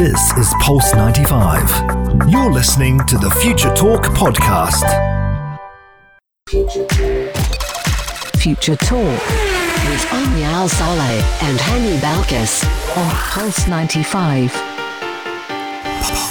This is Pulse 95. You're listening to the Future Talk podcast. Future Talk with Omnia Saleh and Hani Balkis on Pulse 95.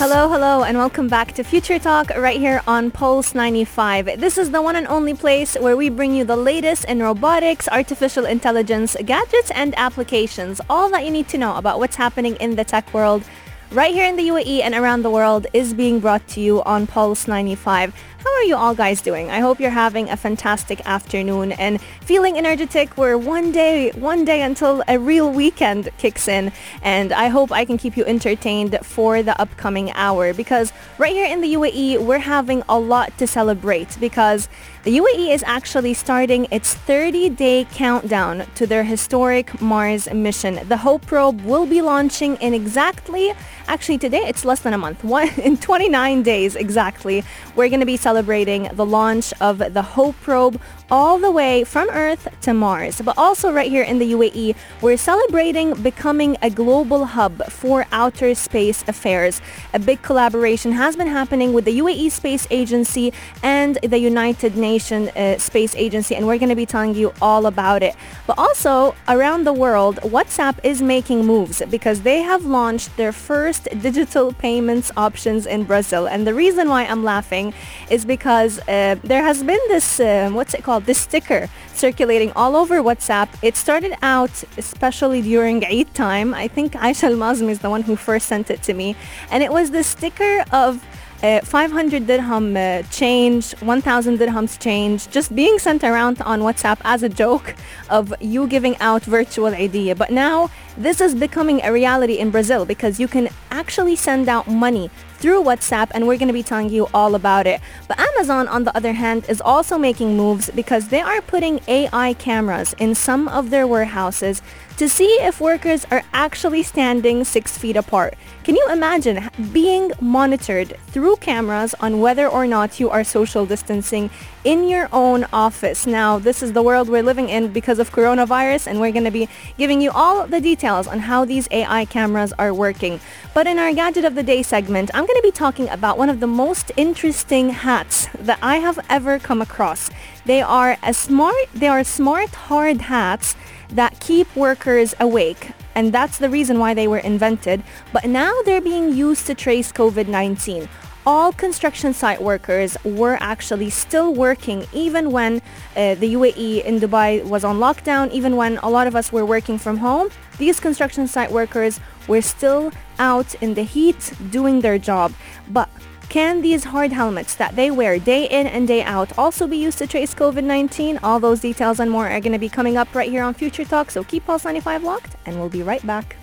Hello, hello, and welcome back to Future Talk right here on Pulse 95. This is the one and only place where we bring you the latest in robotics, artificial intelligence, gadgets, and applications. All that you need to know about what's happening in the tech world right here in the UAE and around the world is being brought to you on Pulse 95. How are you all guys doing? I hope you're having a fantastic afternoon and feeling energetic. We're one day, one day until a real weekend kicks in. And I hope I can keep you entertained for the upcoming hour because right here in the UAE, we're having a lot to celebrate because the UAE is actually starting its 30-day countdown to their historic Mars mission. The Hope probe will be launching in exactly, actually today it's less than a month, one, in 29 days exactly. We're going to be celebrating the launch of the Hope probe all the way from Earth to Mars. But also right here in the UAE, we're celebrating becoming a global hub for outer space affairs. A big collaboration has been happening with the UAE Space Agency and the United Nations uh, Space Agency, and we're going to be telling you all about it. But also around the world, WhatsApp is making moves because they have launched their first digital payments options in Brazil. And the reason why I'm laughing is because uh, there has been this, uh, what's it called? this sticker circulating all over WhatsApp. It started out especially during Eid time. I think Aisha Al-Mazmi is the one who first sent it to me. And it was the sticker of uh, 500 dirham uh, change, 1000 dirhams change, just being sent around on WhatsApp as a joke of you giving out virtual Eidiya. But now this is becoming a reality in Brazil because you can actually send out money through WhatsApp and we're going to be telling you all about it. But Amazon, on the other hand, is also making moves because they are putting AI cameras in some of their warehouses to see if workers are actually standing six feet apart. Can you imagine being monitored through cameras on whether or not you are social distancing in your own office? Now, this is the world we're living in because of coronavirus and we're going to be giving you all the details on how these AI cameras are working. But in our Gadget of the Day segment, I'm going to be talking about one of the most interesting hats that I have ever come across. They are a smart, they are smart hard hats that keep workers awake. And that's the reason why they were invented. But now they're being used to trace COVID-19. All construction site workers were actually still working even when uh, the UAE in Dubai was on lockdown, even when a lot of us were working from home. These construction site workers were still out in the heat doing their job. But can these hard helmets that they wear day in and day out also be used to trace COVID-19? All those details and more are going to be coming up right here on Future Talk, so keep Pulse 95 locked and we'll be right back.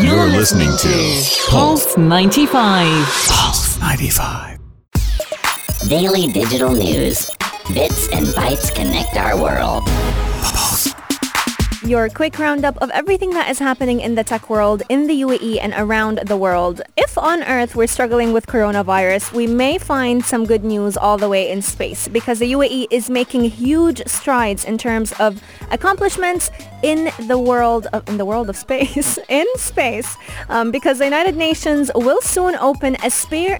You're listening to Pulse 95. Pulse 95. Daily Digital News. Bits and bytes connect our world. Your quick roundup of everything that is happening in the tech world in the UAE and around the world. If on Earth we're struggling with coronavirus, we may find some good news all the way in space because the UAE is making huge strides in terms of accomplishments in the world of in the world of space in space um, because the United Nations will soon open a,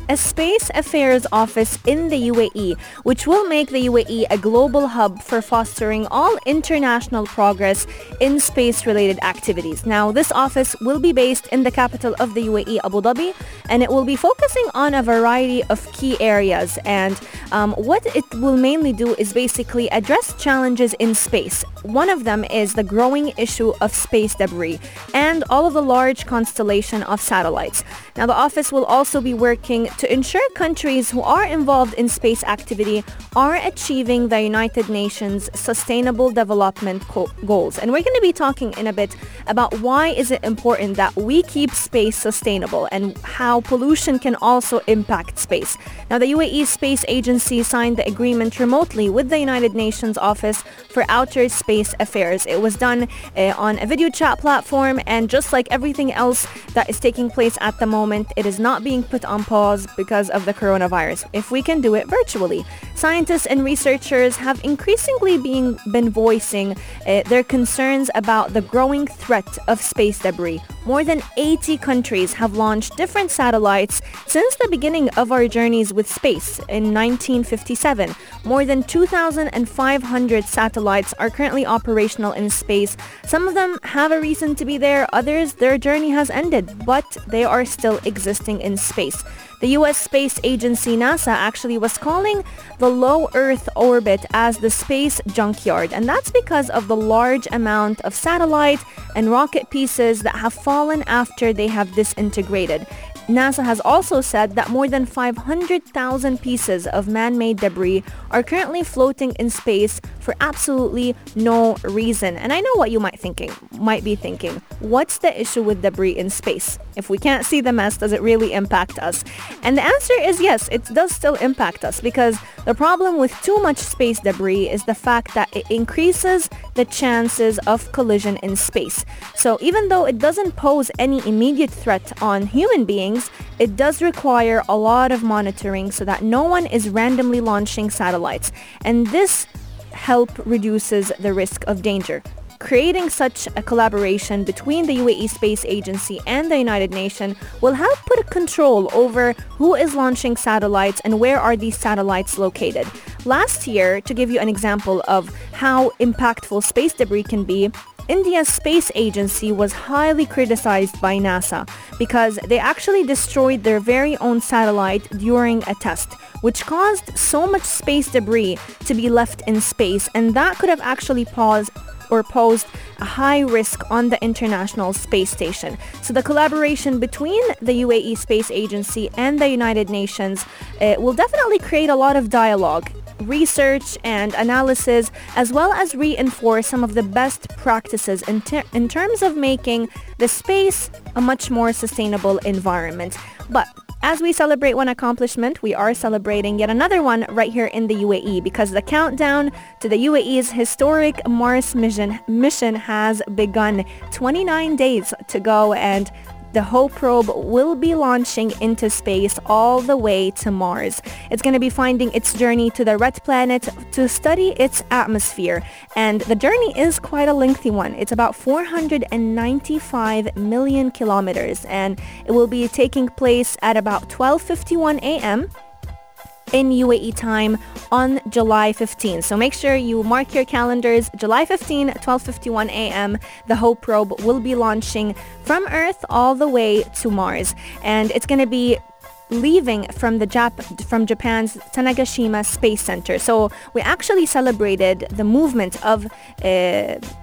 a space affairs office in the UAE which will make the UAE a global hub for fostering all international progress in space-related activities. Now, this office will be based in the capital of the UAE, Abu Dhabi, and it will be focusing on a variety of key areas. And um, what it will mainly do is basically address challenges in space. One of them is the growing issue of space debris and all of the large constellation of satellites. Now, the office will also be working to ensure countries who are involved in space activity are achieving the United Nations Sustainable Development Goals. And we're going to be talking in a bit about why is it important that we keep space sustainable and how pollution can also impact space. Now, the UAE Space Agency signed the agreement remotely with the United Nations Office for Outer Space Affairs. It was done uh, on a video chat platform and just like everything else that is taking place at the moment, it is not being put on pause because of the coronavirus. If we can do it virtually. Scientists and researchers have increasingly being, been voicing uh, their concerns about the growing threat of space debris. More than 80 countries have launched different satellites since the beginning of our journeys with space in 1957. More than 2,500 satellites are currently operational in space. Some of them have a reason to be there, others their journey has ended, but they are still existing in space. The U.S. space agency NASA actually was calling the low Earth orbit as the space junkyard, and that's because of the large amount of satellite and rocket pieces that have fallen after they have disintegrated. NASA has also said that more than 500,000 pieces of man-made debris are currently floating in space for absolutely no reason. And I know what you might thinking, might be thinking. What's the issue with debris in space? If we can't see the mess, does it really impact us? And the answer is yes, it does still impact us because the problem with too much space debris is the fact that it increases the chances of collision in space. So even though it doesn't pose any immediate threat on human beings, it does require a lot of monitoring so that no one is randomly launching satellites. And this help reduces the risk of danger. Creating such a collaboration between the UAE Space Agency and the United Nations will help put a control over who is launching satellites and where are these satellites located. Last year, to give you an example of how impactful space debris can be, India's space agency was highly criticized by NASA because they actually destroyed their very own satellite during a test, which caused so much space debris to be left in space and that could have actually paused or posed a high risk on the International Space Station. So the collaboration between the UAE Space Agency and the United Nations uh, will definitely create a lot of dialogue research and analysis, as well as reinforce some of the best practices in, ter- in terms of making the space a much more sustainable environment. But as we celebrate one accomplishment, we are celebrating yet another one right here in the UAE because the countdown to the UAE's historic Mars mission, mission has begun. 29 days to go and the Hope probe will be launching into space all the way to Mars. It's going to be finding its journey to the red planet to study its atmosphere. And the journey is quite a lengthy one. It's about 495 million kilometers and it will be taking place at about 12.51 a.m in UAE time on July 15. So make sure you mark your calendars. July 15, 12:51 a.m. The Hope probe will be launching from Earth all the way to Mars, and it's going to be leaving from the Jap- from Japan's Tanegashima Space Center. So we actually celebrated the movement of uh,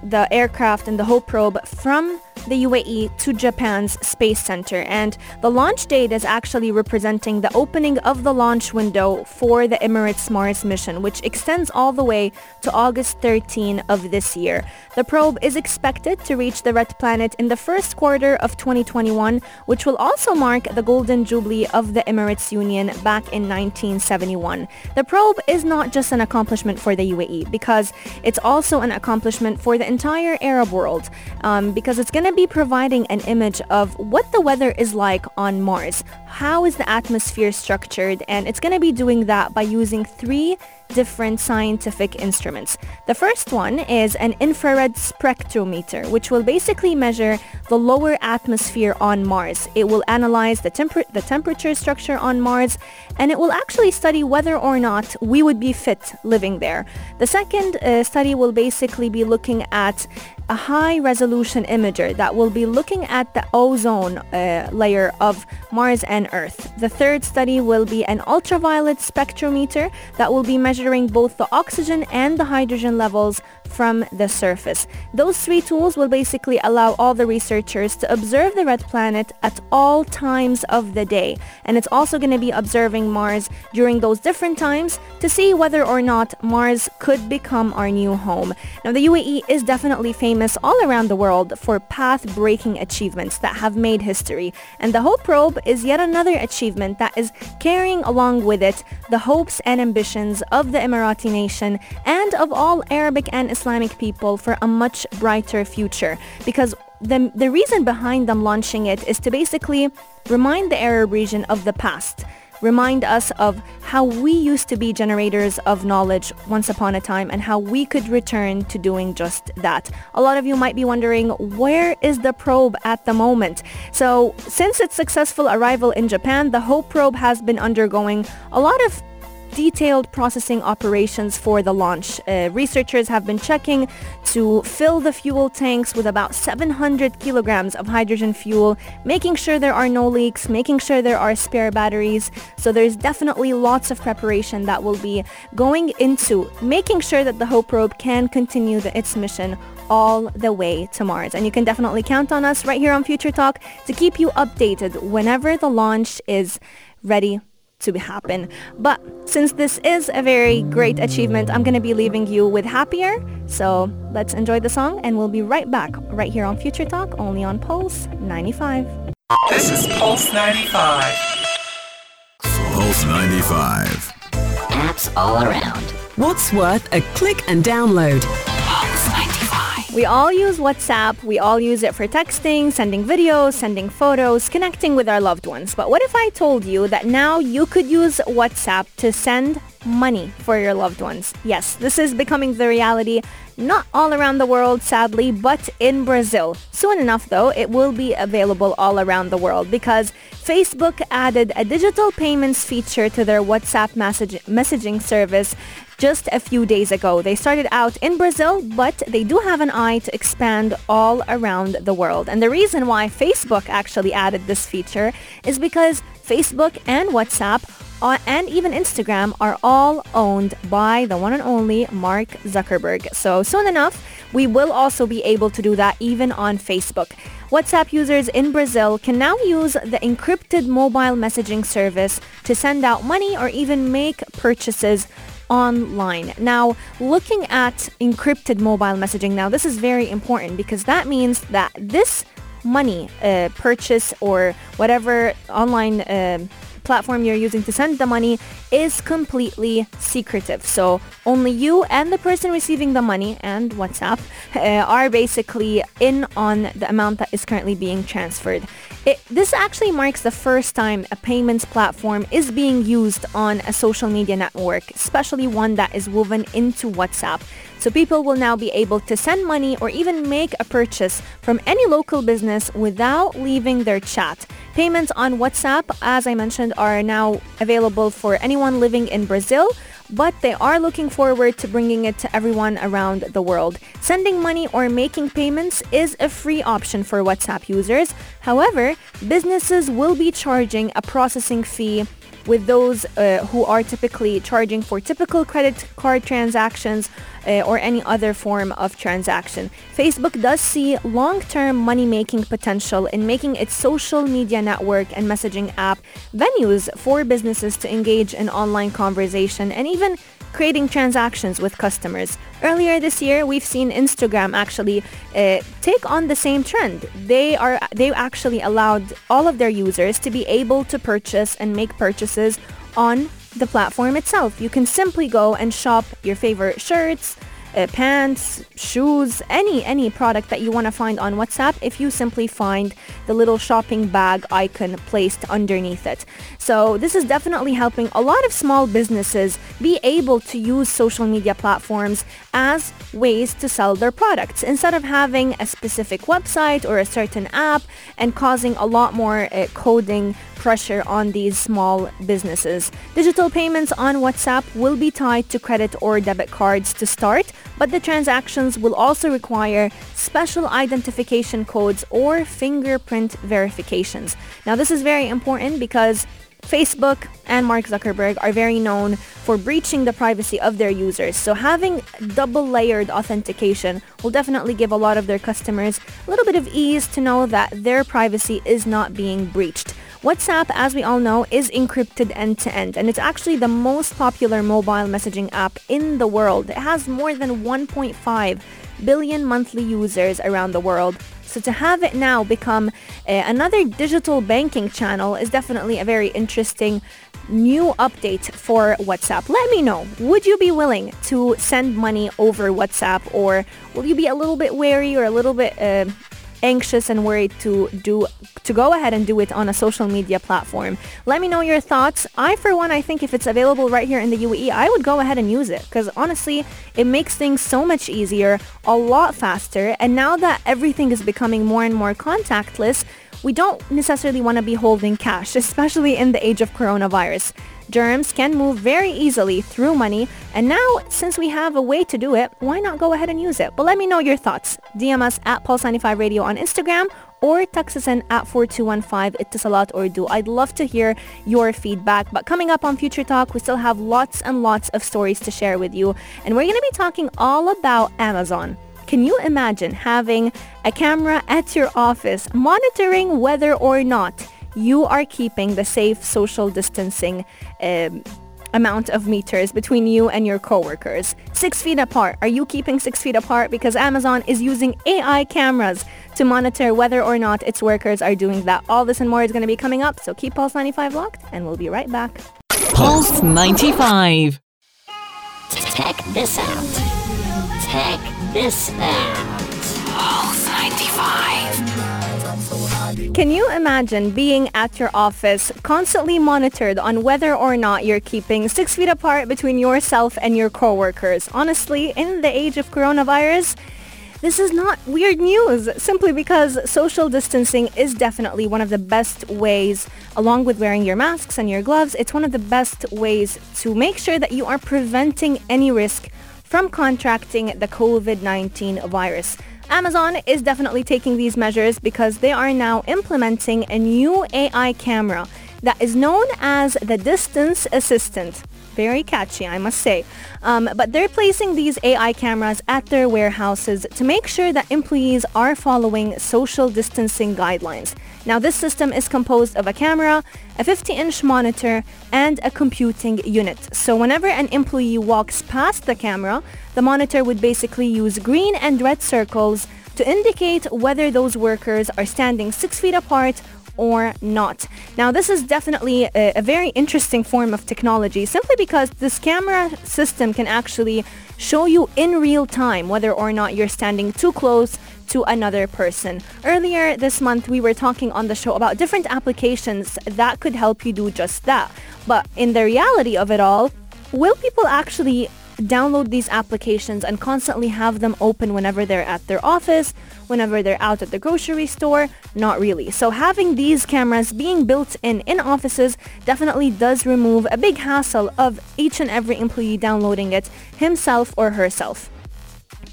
the aircraft and the Hope probe from the UAE to Japan's Space Center. And the launch date is actually representing the opening of the launch window for the Emirates Mars mission, which extends all the way to August 13 of this year. The probe is expected to reach the red planet in the first quarter of 2021, which will also mark the golden jubilee of the Emirates Union back in 1971. The probe is not just an accomplishment for the UAE because it's also an accomplishment for the entire Arab world um, because it's going to be providing an image of what the weather is like on Mars. How is the atmosphere structured? And it's going to be doing that by using three different scientific instruments. The first one is an infrared spectrometer, which will basically measure the lower atmosphere on Mars. It will analyze the, temper- the temperature structure on Mars, and it will actually study whether or not we would be fit living there. The second uh, study will basically be looking at a high resolution imager that will be looking at the ozone uh, layer of Mars and Earth. The third study will be an ultraviolet spectrometer that will be measuring both the oxygen and the hydrogen levels from the surface. Those three tools will basically allow all the researchers to observe the red planet at all times of the day. And it's also going to be observing Mars during those different times to see whether or not Mars could become our new home. Now, the UAE is definitely famous all around the world for path-breaking achievements that have made history. And the Hope probe is yet another achievement that is carrying along with it the hopes and ambitions of the Emirati nation and of all Arabic and Islamic Islamic people for a much brighter future because the, the reason behind them launching it is to basically remind the Arab region of the past remind us of how we used to be generators of knowledge once upon a time and how we could return to doing just that. A lot of you might be wondering, where is the probe at the moment? So since its successful arrival in Japan, the Hope probe has been undergoing a lot of detailed processing operations for the launch. Uh, researchers have been checking to fill the fuel tanks with about 700 kilograms of hydrogen fuel, making sure there are no leaks, making sure there are spare batteries. So there's definitely lots of preparation that will be going into making sure that the Hope probe can continue the, its mission all the way to Mars. And you can definitely count on us right here on Future Talk to keep you updated whenever the launch is ready to happen. But since this is a very great achievement, I'm going to be leaving you with Happier. So let's enjoy the song and we'll be right back right here on Future Talk, only on Pulse 95. This is Pulse 95. Pulse 95. Apps all around. What's worth a click and download? We all use WhatsApp. We all use it for texting, sending videos, sending photos, connecting with our loved ones. But what if I told you that now you could use WhatsApp to send money for your loved ones? Yes, this is becoming the reality not all around the world, sadly, but in Brazil. Soon enough, though, it will be available all around the world because Facebook added a digital payments feature to their WhatsApp message- messaging service just a few days ago. They started out in Brazil, but they do have an eye to expand all around the world. And the reason why Facebook actually added this feature is because Facebook and WhatsApp uh, and even Instagram are all owned by the one and only Mark Zuckerberg. So soon enough, we will also be able to do that even on Facebook. WhatsApp users in Brazil can now use the encrypted mobile messaging service to send out money or even make purchases online. Now, looking at encrypted mobile messaging now, this is very important because that means that this money uh, purchase or whatever online uh, platform you're using to send the money is completely secretive. So only you and the person receiving the money and WhatsApp uh, are basically in on the amount that is currently being transferred. It, this actually marks the first time a payments platform is being used on a social media network, especially one that is woven into WhatsApp. So people will now be able to send money or even make a purchase from any local business without leaving their chat. Payments on WhatsApp, as I mentioned, are now available for anyone living in Brazil, but they are looking forward to bringing it to everyone around the world. Sending money or making payments is a free option for WhatsApp users. However, businesses will be charging a processing fee with those uh, who are typically charging for typical credit card transactions uh, or any other form of transaction. Facebook does see long-term money-making potential in making its social media network and messaging app venues for businesses to engage in online conversation and even creating transactions with customers. Earlier this year, we've seen Instagram actually uh, take on the same trend. They are they actually allowed all of their users to be able to purchase and make purchases on the platform itself. You can simply go and shop your favorite shirts, uh, pants, shoes, any any product that you want to find on WhatsApp if you simply find the little shopping bag icon placed underneath it. So this is definitely helping a lot of small businesses be able to use social media platforms as ways to sell their products instead of having a specific website or a certain app and causing a lot more uh, coding pressure on these small businesses. Digital payments on WhatsApp will be tied to credit or debit cards to start, but the transactions will also require special identification codes or fingerprint verifications. Now this is very important because Facebook and Mark Zuckerberg are very known for breaching the privacy of their users. So having double layered authentication will definitely give a lot of their customers a little bit of ease to know that their privacy is not being breached. WhatsApp, as we all know, is encrypted end-to-end, and it's actually the most popular mobile messaging app in the world. It has more than 1.5 billion monthly users around the world. So to have it now become uh, another digital banking channel is definitely a very interesting new update for WhatsApp. Let me know. Would you be willing to send money over WhatsApp or will you be a little bit wary or a little bit uh, anxious and worried to do to go ahead and do it on a social media platform. Let me know your thoughts. I for one I think if it's available right here in the UAE, I would go ahead and use it cuz honestly, it makes things so much easier, a lot faster, and now that everything is becoming more and more contactless, we don't necessarily want to be holding cash, especially in the age of coronavirus. Germs can move very easily through money, and now since we have a way to do it, why not go ahead and use it? But let me know your thoughts. DM us at Pulse95 Radio on Instagram or text us in at 4215 Etisalat or du. I'd love to hear your feedback. But coming up on Future Talk, we still have lots and lots of stories to share with you. And we're going to be talking all about Amazon. Can you imagine having a camera at your office monitoring whether or not you are keeping the safe social distancing um, amount of meters between you and your coworkers. Six feet apart. Are you keeping six feet apart? Because Amazon is using AI cameras to monitor whether or not its workers are doing that. All this and more is going to be coming up, so keep Pulse 95 locked, and we'll be right back. Pulse 95. Check this out. Check this out. Can you imagine being at your office constantly monitored on whether or not you're keeping six feet apart between yourself and your coworkers? Honestly, in the age of coronavirus, this is not weird news simply because social distancing is definitely one of the best ways, along with wearing your masks and your gloves, it's one of the best ways to make sure that you are preventing any risk from contracting the COVID-19 virus. Amazon is definitely taking these measures because they are now implementing a new AI camera that is known as the Distance Assistant. Very catchy, I must say. Um, but they're placing these AI cameras at their warehouses to make sure that employees are following social distancing guidelines. Now, this system is composed of a camera, a 50-inch monitor, and a computing unit. So whenever an employee walks past the camera, the monitor would basically use green and red circles to indicate whether those workers are standing six feet apart or not. Now this is definitely a, a, very interesting form of technology simply because this camera system can actually show you in real time whether or not you're standing too close to another person. Earlier this month we were talking on the show about different applications that could help you do just that. But in the reality of it all, will people actually download these applications and constantly have them open whenever they're at their office, whenever they're out at the grocery store? Not really. So having these cameras being built in in offices definitely does remove a big hassle of each and every employee downloading it himself or herself.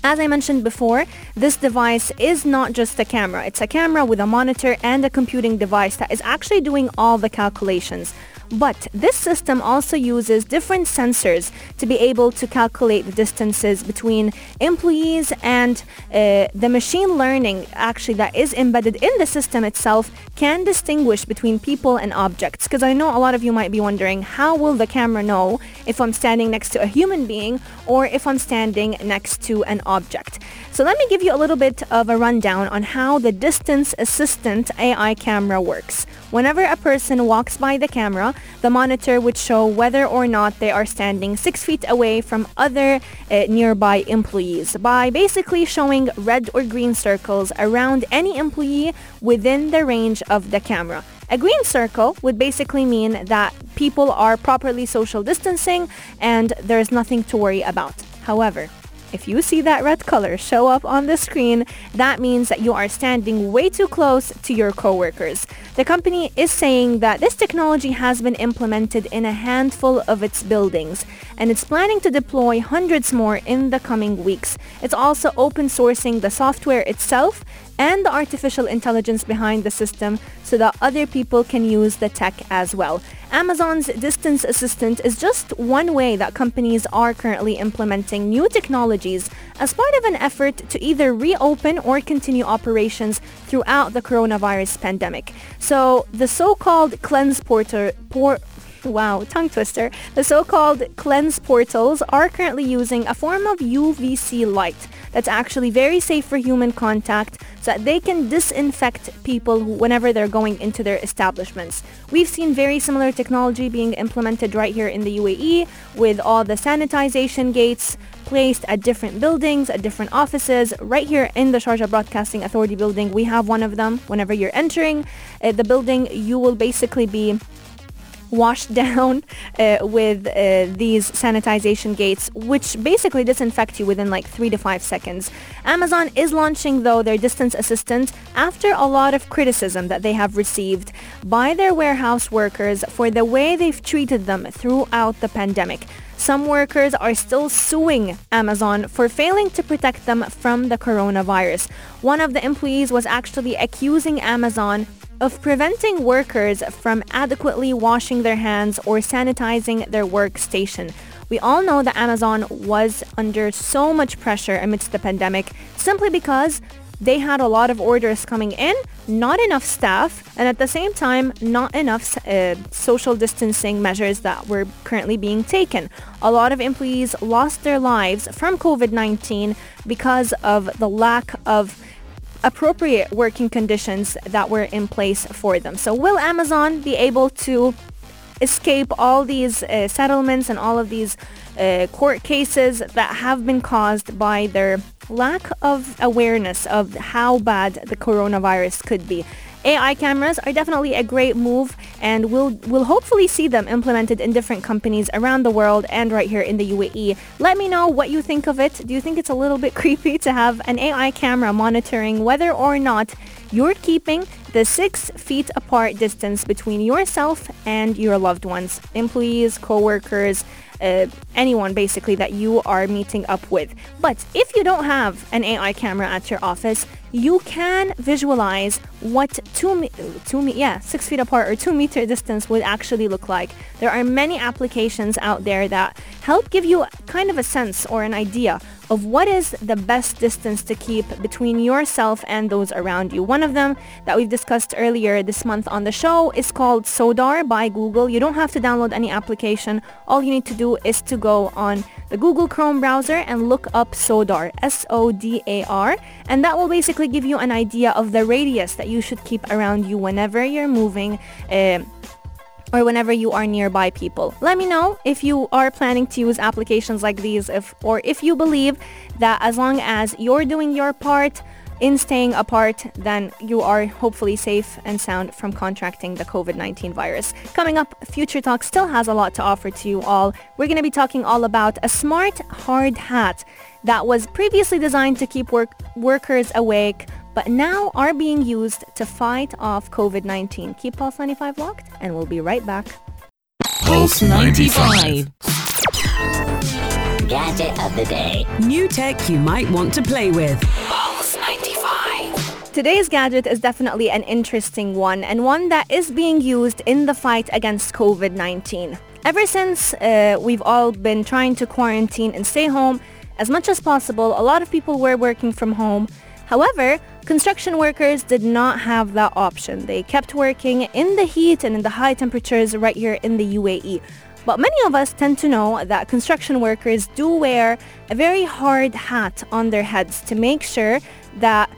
As I mentioned before, this device is not just a camera. It's a camera with a monitor and a computing device that is actually doing all the calculations. But this system also uses different sensors to be able to calculate the distances between employees and uh, the machine learning actually that is embedded in the system itself can distinguish between people and objects. Because I know a lot of you might be wondering how will the camera know if I'm standing next to a human being or if I'm standing next to an object. So let me give you a little bit of a rundown on how the distance assistant AI camera works. Whenever a person walks by the camera, the monitor would show whether or not they are standing six feet away from other uh, nearby employees by basically showing red or green circles around any employee within the range of the camera. A green circle would basically mean that people are properly social distancing and there's nothing to worry about. However, if you see that red color show up on the screen, that means that you are standing way too close to your coworkers. The company is saying that this technology has been implemented in a handful of its buildings and it's planning to deploy hundreds more in the coming weeks. It's also open sourcing the software itself and the artificial intelligence behind the system so that other people can use the tech as well. Amazon's Distance Assistant is just one way that companies are currently implementing new technologies as part of an effort to either reopen or continue operations throughout the coronavirus pandemic. So the so-called cleanse porter, por- Wow, tongue twister. The so-called cleanse portals are currently using a form of UVC light that's actually very safe for human contact so that they can disinfect people whenever they're going into their establishments. We've seen very similar technology being implemented right here in the UAE with all the sanitization gates placed at different buildings, at different offices. Right here in the Sharjah Broadcasting Authority building, we have one of them. Whenever you're entering uh, the building, you will basically be washed down uh, with uh, these sanitization gates, which basically disinfect you within like three to five seconds. Amazon is launching, though, their distance assistant after a lot of criticism that they have received by their warehouse workers for the way they've treated them throughout the pandemic. Some workers are still suing Amazon for failing to protect them from the coronavirus. One of the employees was actually accusing Amazon of preventing workers from adequately washing their hands or sanitizing their workstation. We all know that Amazon was under so much pressure amidst the pandemic simply because they had a lot of orders coming in, not enough staff, and at the same time, not enough uh, social distancing measures that were currently being taken. A lot of employees lost their lives from COVID-19 because of the lack of appropriate working conditions that were in place for them. So will Amazon be able to escape all these uh, settlements and all of these uh, court cases that have been caused by their lack of awareness of how bad the coronavirus could be. AI cameras are definitely a great move and we'll, we'll hopefully see them implemented in different companies around the world and right here in the UAE. Let me know what you think of it. Do you think it's a little bit creepy to have an AI camera monitoring whether or not you're keeping the six feet apart distance between yourself and your loved ones, employees, co-workers, uh, anyone basically that you are meeting up with. But if you don't have an AI camera at your office, you can visualize what two, two me- yeah, six feet apart or two meter distance would actually look like. There are many applications out there that help give you kind of a sense or an idea of what is the best distance to keep between yourself and those around you. One of them that we've discussed earlier this month on the show is called Sodar by Google. You don't have to download any application. All you need to do is to go on the Google Chrome browser and look up Sodar, S-O-D-A-R, and that will basically give you an idea of the radius that you should keep around you whenever you're moving. Uh, or whenever you are nearby people. Let me know if you are planning to use applications like these if or if you believe that as long as you're doing your part in staying apart, then you are hopefully safe and sound from contracting the COVID-19 virus. Coming up, Future Talk still has a lot to offer to you all. We're going to be talking all about a smart hard hat that was previously designed to keep work- workers awake but now are being used to fight off COVID-19. Keep Pulse 95 locked and we'll be right back. Pulse 95. Gadget of the day. New tech you might want to play with. Pulse 95. Today's gadget is definitely an interesting one and one that is being used in the fight against COVID-19. Ever since uh, we've all been trying to quarantine and stay home as much as possible, a lot of people were working from home. However, construction workers did not have that option. They kept working in the heat and in the high temperatures right here in the UAE. But many of us tend to know that construction workers do wear a very hard hat on their heads to make sure that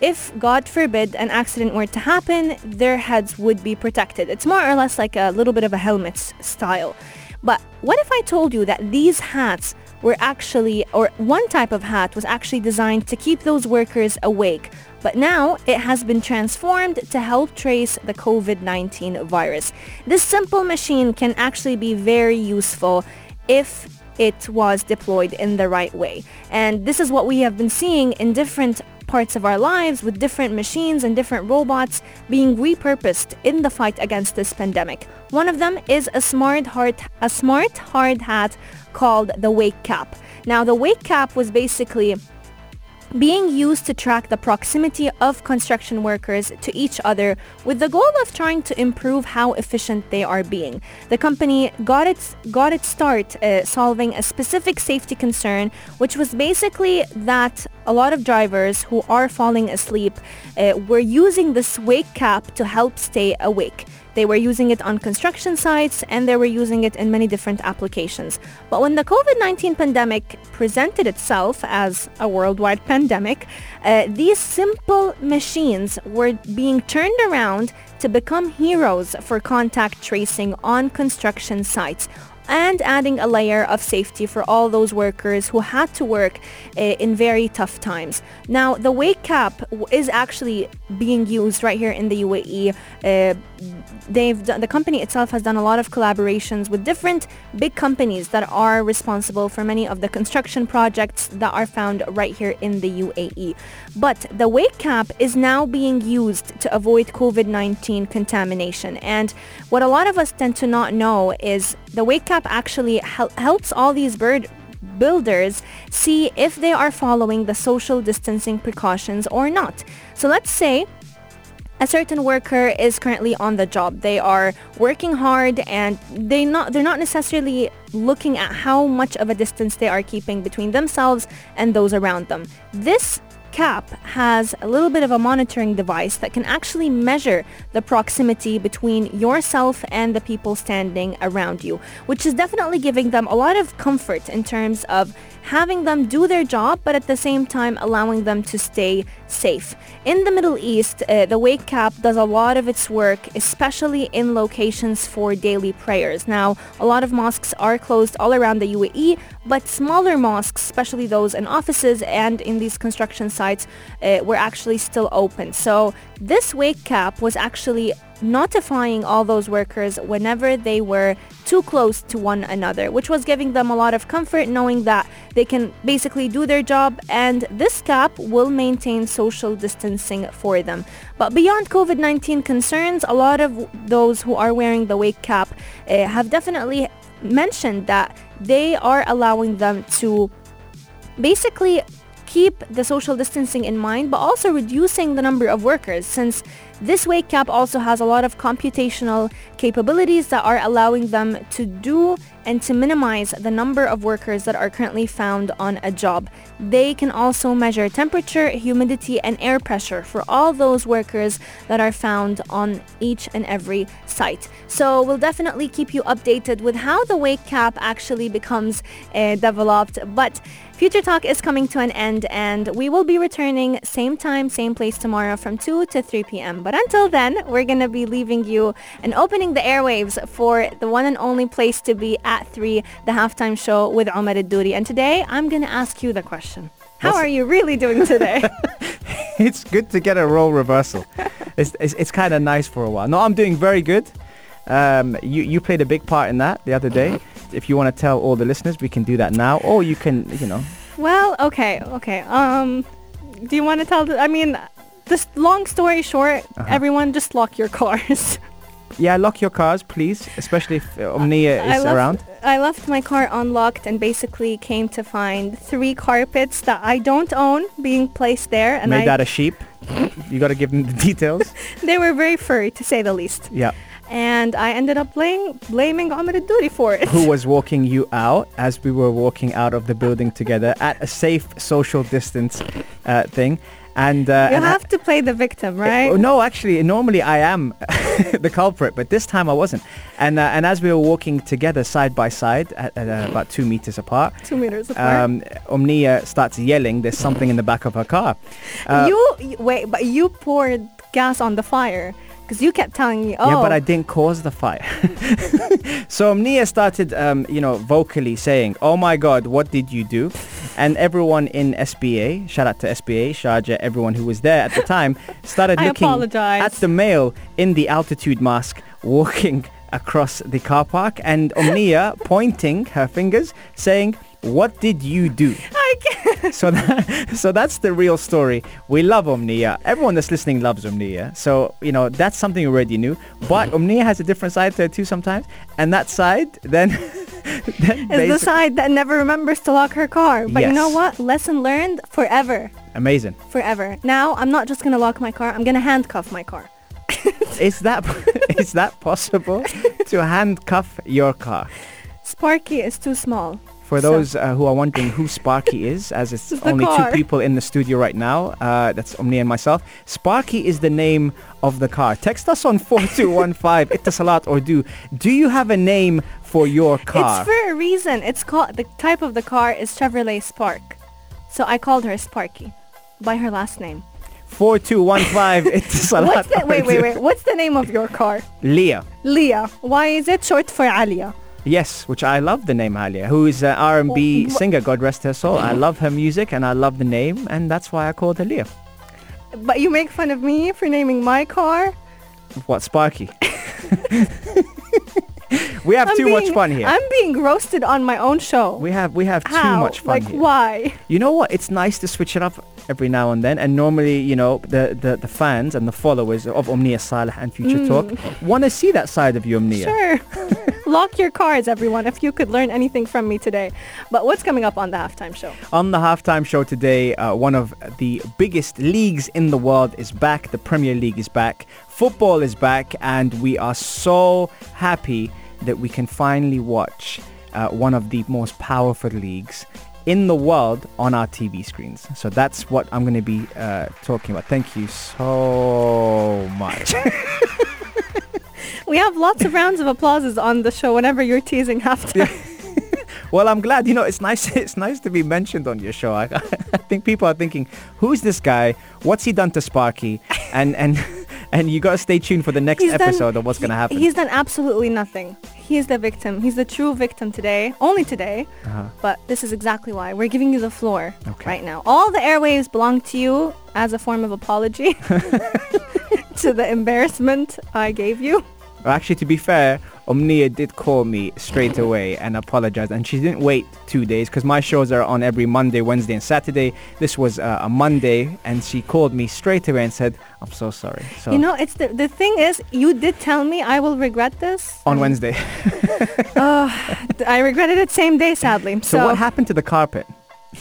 if, God forbid, an accident were to happen, their heads would be protected. It's more or less like a little bit of a helmet style. But what if I told you that these hats were actually, or one type of hat was actually designed to keep those workers awake, but now it has been transformed to help trace the COVID-19 virus. This simple machine can actually be very useful if it was deployed in the right way. And this is what we have been seeing in different parts of our lives with different machines and different robots being repurposed in the fight against this pandemic. One of them is a smart hard, a smart hard hat called the Wake Cap. Now the Wake Cap was basically being used to track the proximity of construction workers to each other with the goal of trying to improve how efficient they are being. The company got its got its start uh, solving a specific safety concern, which was basically that a lot of drivers who are falling asleep uh, were using this wake cap to help stay awake. They were using it on construction sites and they were using it in many different applications. But when the COVID-19 pandemic presented itself as a worldwide pandemic, uh, these simple machines were being turned around to become heroes for contact tracing on construction sites and adding a layer of safety for all those workers who had to work uh, in very tough times. Now, the wake cap is actually being used right here in the UAE. Uh, they've done, the company itself has done a lot of collaborations with different big companies that are responsible for many of the construction projects that are found right here in the UAE. But the wake cap is now being used to avoid COVID-19 contamination. And what a lot of us tend to not know is the wake cap actually hel- helps all these bird builders see if they are following the social distancing precautions or not. So let's say a certain worker is currently on the job. They are working hard and they not they're not necessarily looking at how much of a distance they are keeping between themselves and those around them. This cap has a little bit of a monitoring device that can actually measure the proximity between yourself and the people standing around you, which is definitely giving them a lot of comfort in terms of having them do their job, but at the same time allowing them to stay safe. In the Middle East, uh, the Wake Cap does a lot of its work, especially in locations for daily prayers. Now, a lot of mosques are closed all around the UAE, but smaller mosques, especially those in offices and in these construction sites, uh, were actually still open. So this Wake Cap was actually notifying all those workers whenever they were too close to one another, which was giving them a lot of comfort knowing that they can basically do their job and this cap will maintain social distancing for them. But beyond COVID-19 concerns, a lot of those who are wearing the wake cap uh, have definitely mentioned that they are allowing them to basically keep the social distancing in mind, but also reducing the number of workers since this wake cap also has a lot of computational capabilities that are allowing them to do and to minimize the number of workers that are currently found on a job. They can also measure temperature, humidity, and air pressure for all those workers that are found on each and every site. So we'll definitely keep you updated with how the wake cap actually becomes uh, developed. But Future Talk is coming to an end and we will be returning same time, same place tomorrow from 2 to 3 p.m. But until then, we're going to be leaving you and opening the airwaves for the one and only place to be at 3, the halftime show with Omar Duri. And today, I'm going to ask you the question. How What's- are you really doing today? it's good to get a role reversal. it's it's, it's kind of nice for a while. No, I'm doing very good. Um, you you played a big part in that the other day. If you want to tell all the listeners, we can do that now, or you can, you know, well, okay, okay. Um, do you want to tell the, I mean, just long story short, Uh-huh. everyone just lock your cars. yeah, lock your cars, please, especially if uh, Omnia I is left, around. I left my car unlocked and basically came to find three carpets that I don't own being placed there. And Made I, out of sheep. you got to give them the details. they were very furry to say the least. Yeah. And I ended up blaming, blaming Ahmed Duty for it. Who was walking you out as we were walking out of the building together at a safe social distance uh, thing. And, uh, you and I- have to play the victim, right? Oh, no, actually, normally I am the culprit, but this time I wasn't. And uh, and as we were walking together side by side at, at uh, about two meters apart, Two meters apart. um, Omnia starts yelling, "There's something in the back of her car." Uh, you, you wait, but you poured gas on the fire because you kept telling me, oh, Yeah, but I didn't cause the fire. so Omnia started, um, you know, vocally saying, "Oh my God, what did you do?" And everyone in SBA, shout out to SBA, Sharjah, everyone who was there at the time, started looking apologize. at the male in the altitude mask walking across the car park, and Omnia pointing her fingers, saying, "What did you do?" I can't. so that, so that's the real story. We love Omnia. Everyone that's listening loves Omnia. So you know that's something you already knew. But mm-hmm. Omnia has a different side to it too sometimes, and that side then then Is the side that never remembers to lock her car. But you know what? Lesson learned forever. amazing. Forever. Now, I'm not just going to lock my car. I'm going to handcuff my car. Is that is that possible to handcuff your car? Sparky is too small For those uh, who are wondering who Sparky is, as it's only car. two people in the studio right now, uh, that's Omni and myself. Sparky is the name of the car. Text us on 4215 Etisalat or du. Do you have a name for your car? It's for a reason. It's called the type of the car is Chevrolet Spark. So I called her Sparky by her last name. 4215 Etisalat. What's the, or wait, wait, wait. What's the name of your car? Leah. Leah. Why is it short for Aaliyah? Yes, which I love the name Aaliyah, who is an R&B Oh, singer, God rest her soul. I love her music and I love the name and that's why I called her Leah. But you make fun of me for naming my car. What, Sparky? we have I'm too much fun here. I'm being roasted on my own show. we have we have How? too much fun like here. why? You know what? It's nice to switch it up every now and then. And normally, you know, the, the, the fans and the followers of Omnia Saleh and Future Talk want to see that side of you, Omnia. Mm. Sure. Lock your cars, everyone, if you could learn anything from me today. But what's coming up on the halftime show? On the halftime show today, uh, one of the biggest leagues in the world is back. The Premier League is back. Football is back. And we are so happy that we can finally watch uh, one of the most powerful leagues in the world on our TV screens. So that's what I'm going to be uh, talking about. Thank you so much. We have lots of rounds of applauses on the show whenever you're teasing halftime. Well, I'm glad. You know, it's nice. It's nice to be mentioned on your show. I, I think people are thinking, "Who's this guy? What's he done to Sparky?" And and and you gotta stay tuned for the next He's done- episode of what's gonna happen. He's done absolutely nothing. He's the victim. He's the true victim today. Only today. Uh-huh. But this is exactly why. We're giving you the floor Okay. right now. All the airwaves belong to you as a form of apology to the embarrassment I gave you. Well, Actually, to be fair, Omnia did call me straight away and apologize, and she didn't wait two days because my shows are on every Monday, Wednesday, and Saturday. This was uh, a Monday, and she called me straight away and said, "I'm so sorry." So You know, it's the the thing is, you did tell me I will regret this on Wednesday. uh, I regretted it same day, sadly. so So, what happened to the carpet?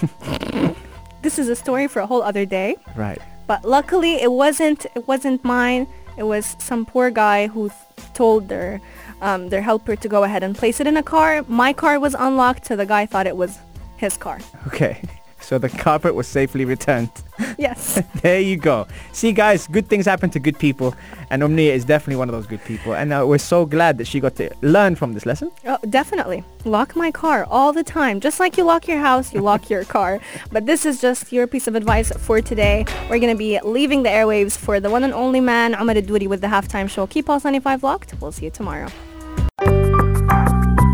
this is a story for a whole other day. Right. But luckily, it wasn't it wasn't mine. It was some poor guy who th- told their um, their helper to go ahead and place it in a car. My car was unlocked, so the guy thought it was his car. Okay. So the carpet was safely returned. Yes. There you go. See, guys, good things happen to good people, and Omnia is definitely one of those good people. And uh, we're so glad that she got to learn from this lesson. Oh, definitely. Lock my car all the time. Just like you lock your house, you lock your car. But this is just your piece of advice for today. We're going to be leaving the airwaves for the one and only man, Omar Duri, with the halftime show. Keep Pulse 95 locked. We'll see you tomorrow.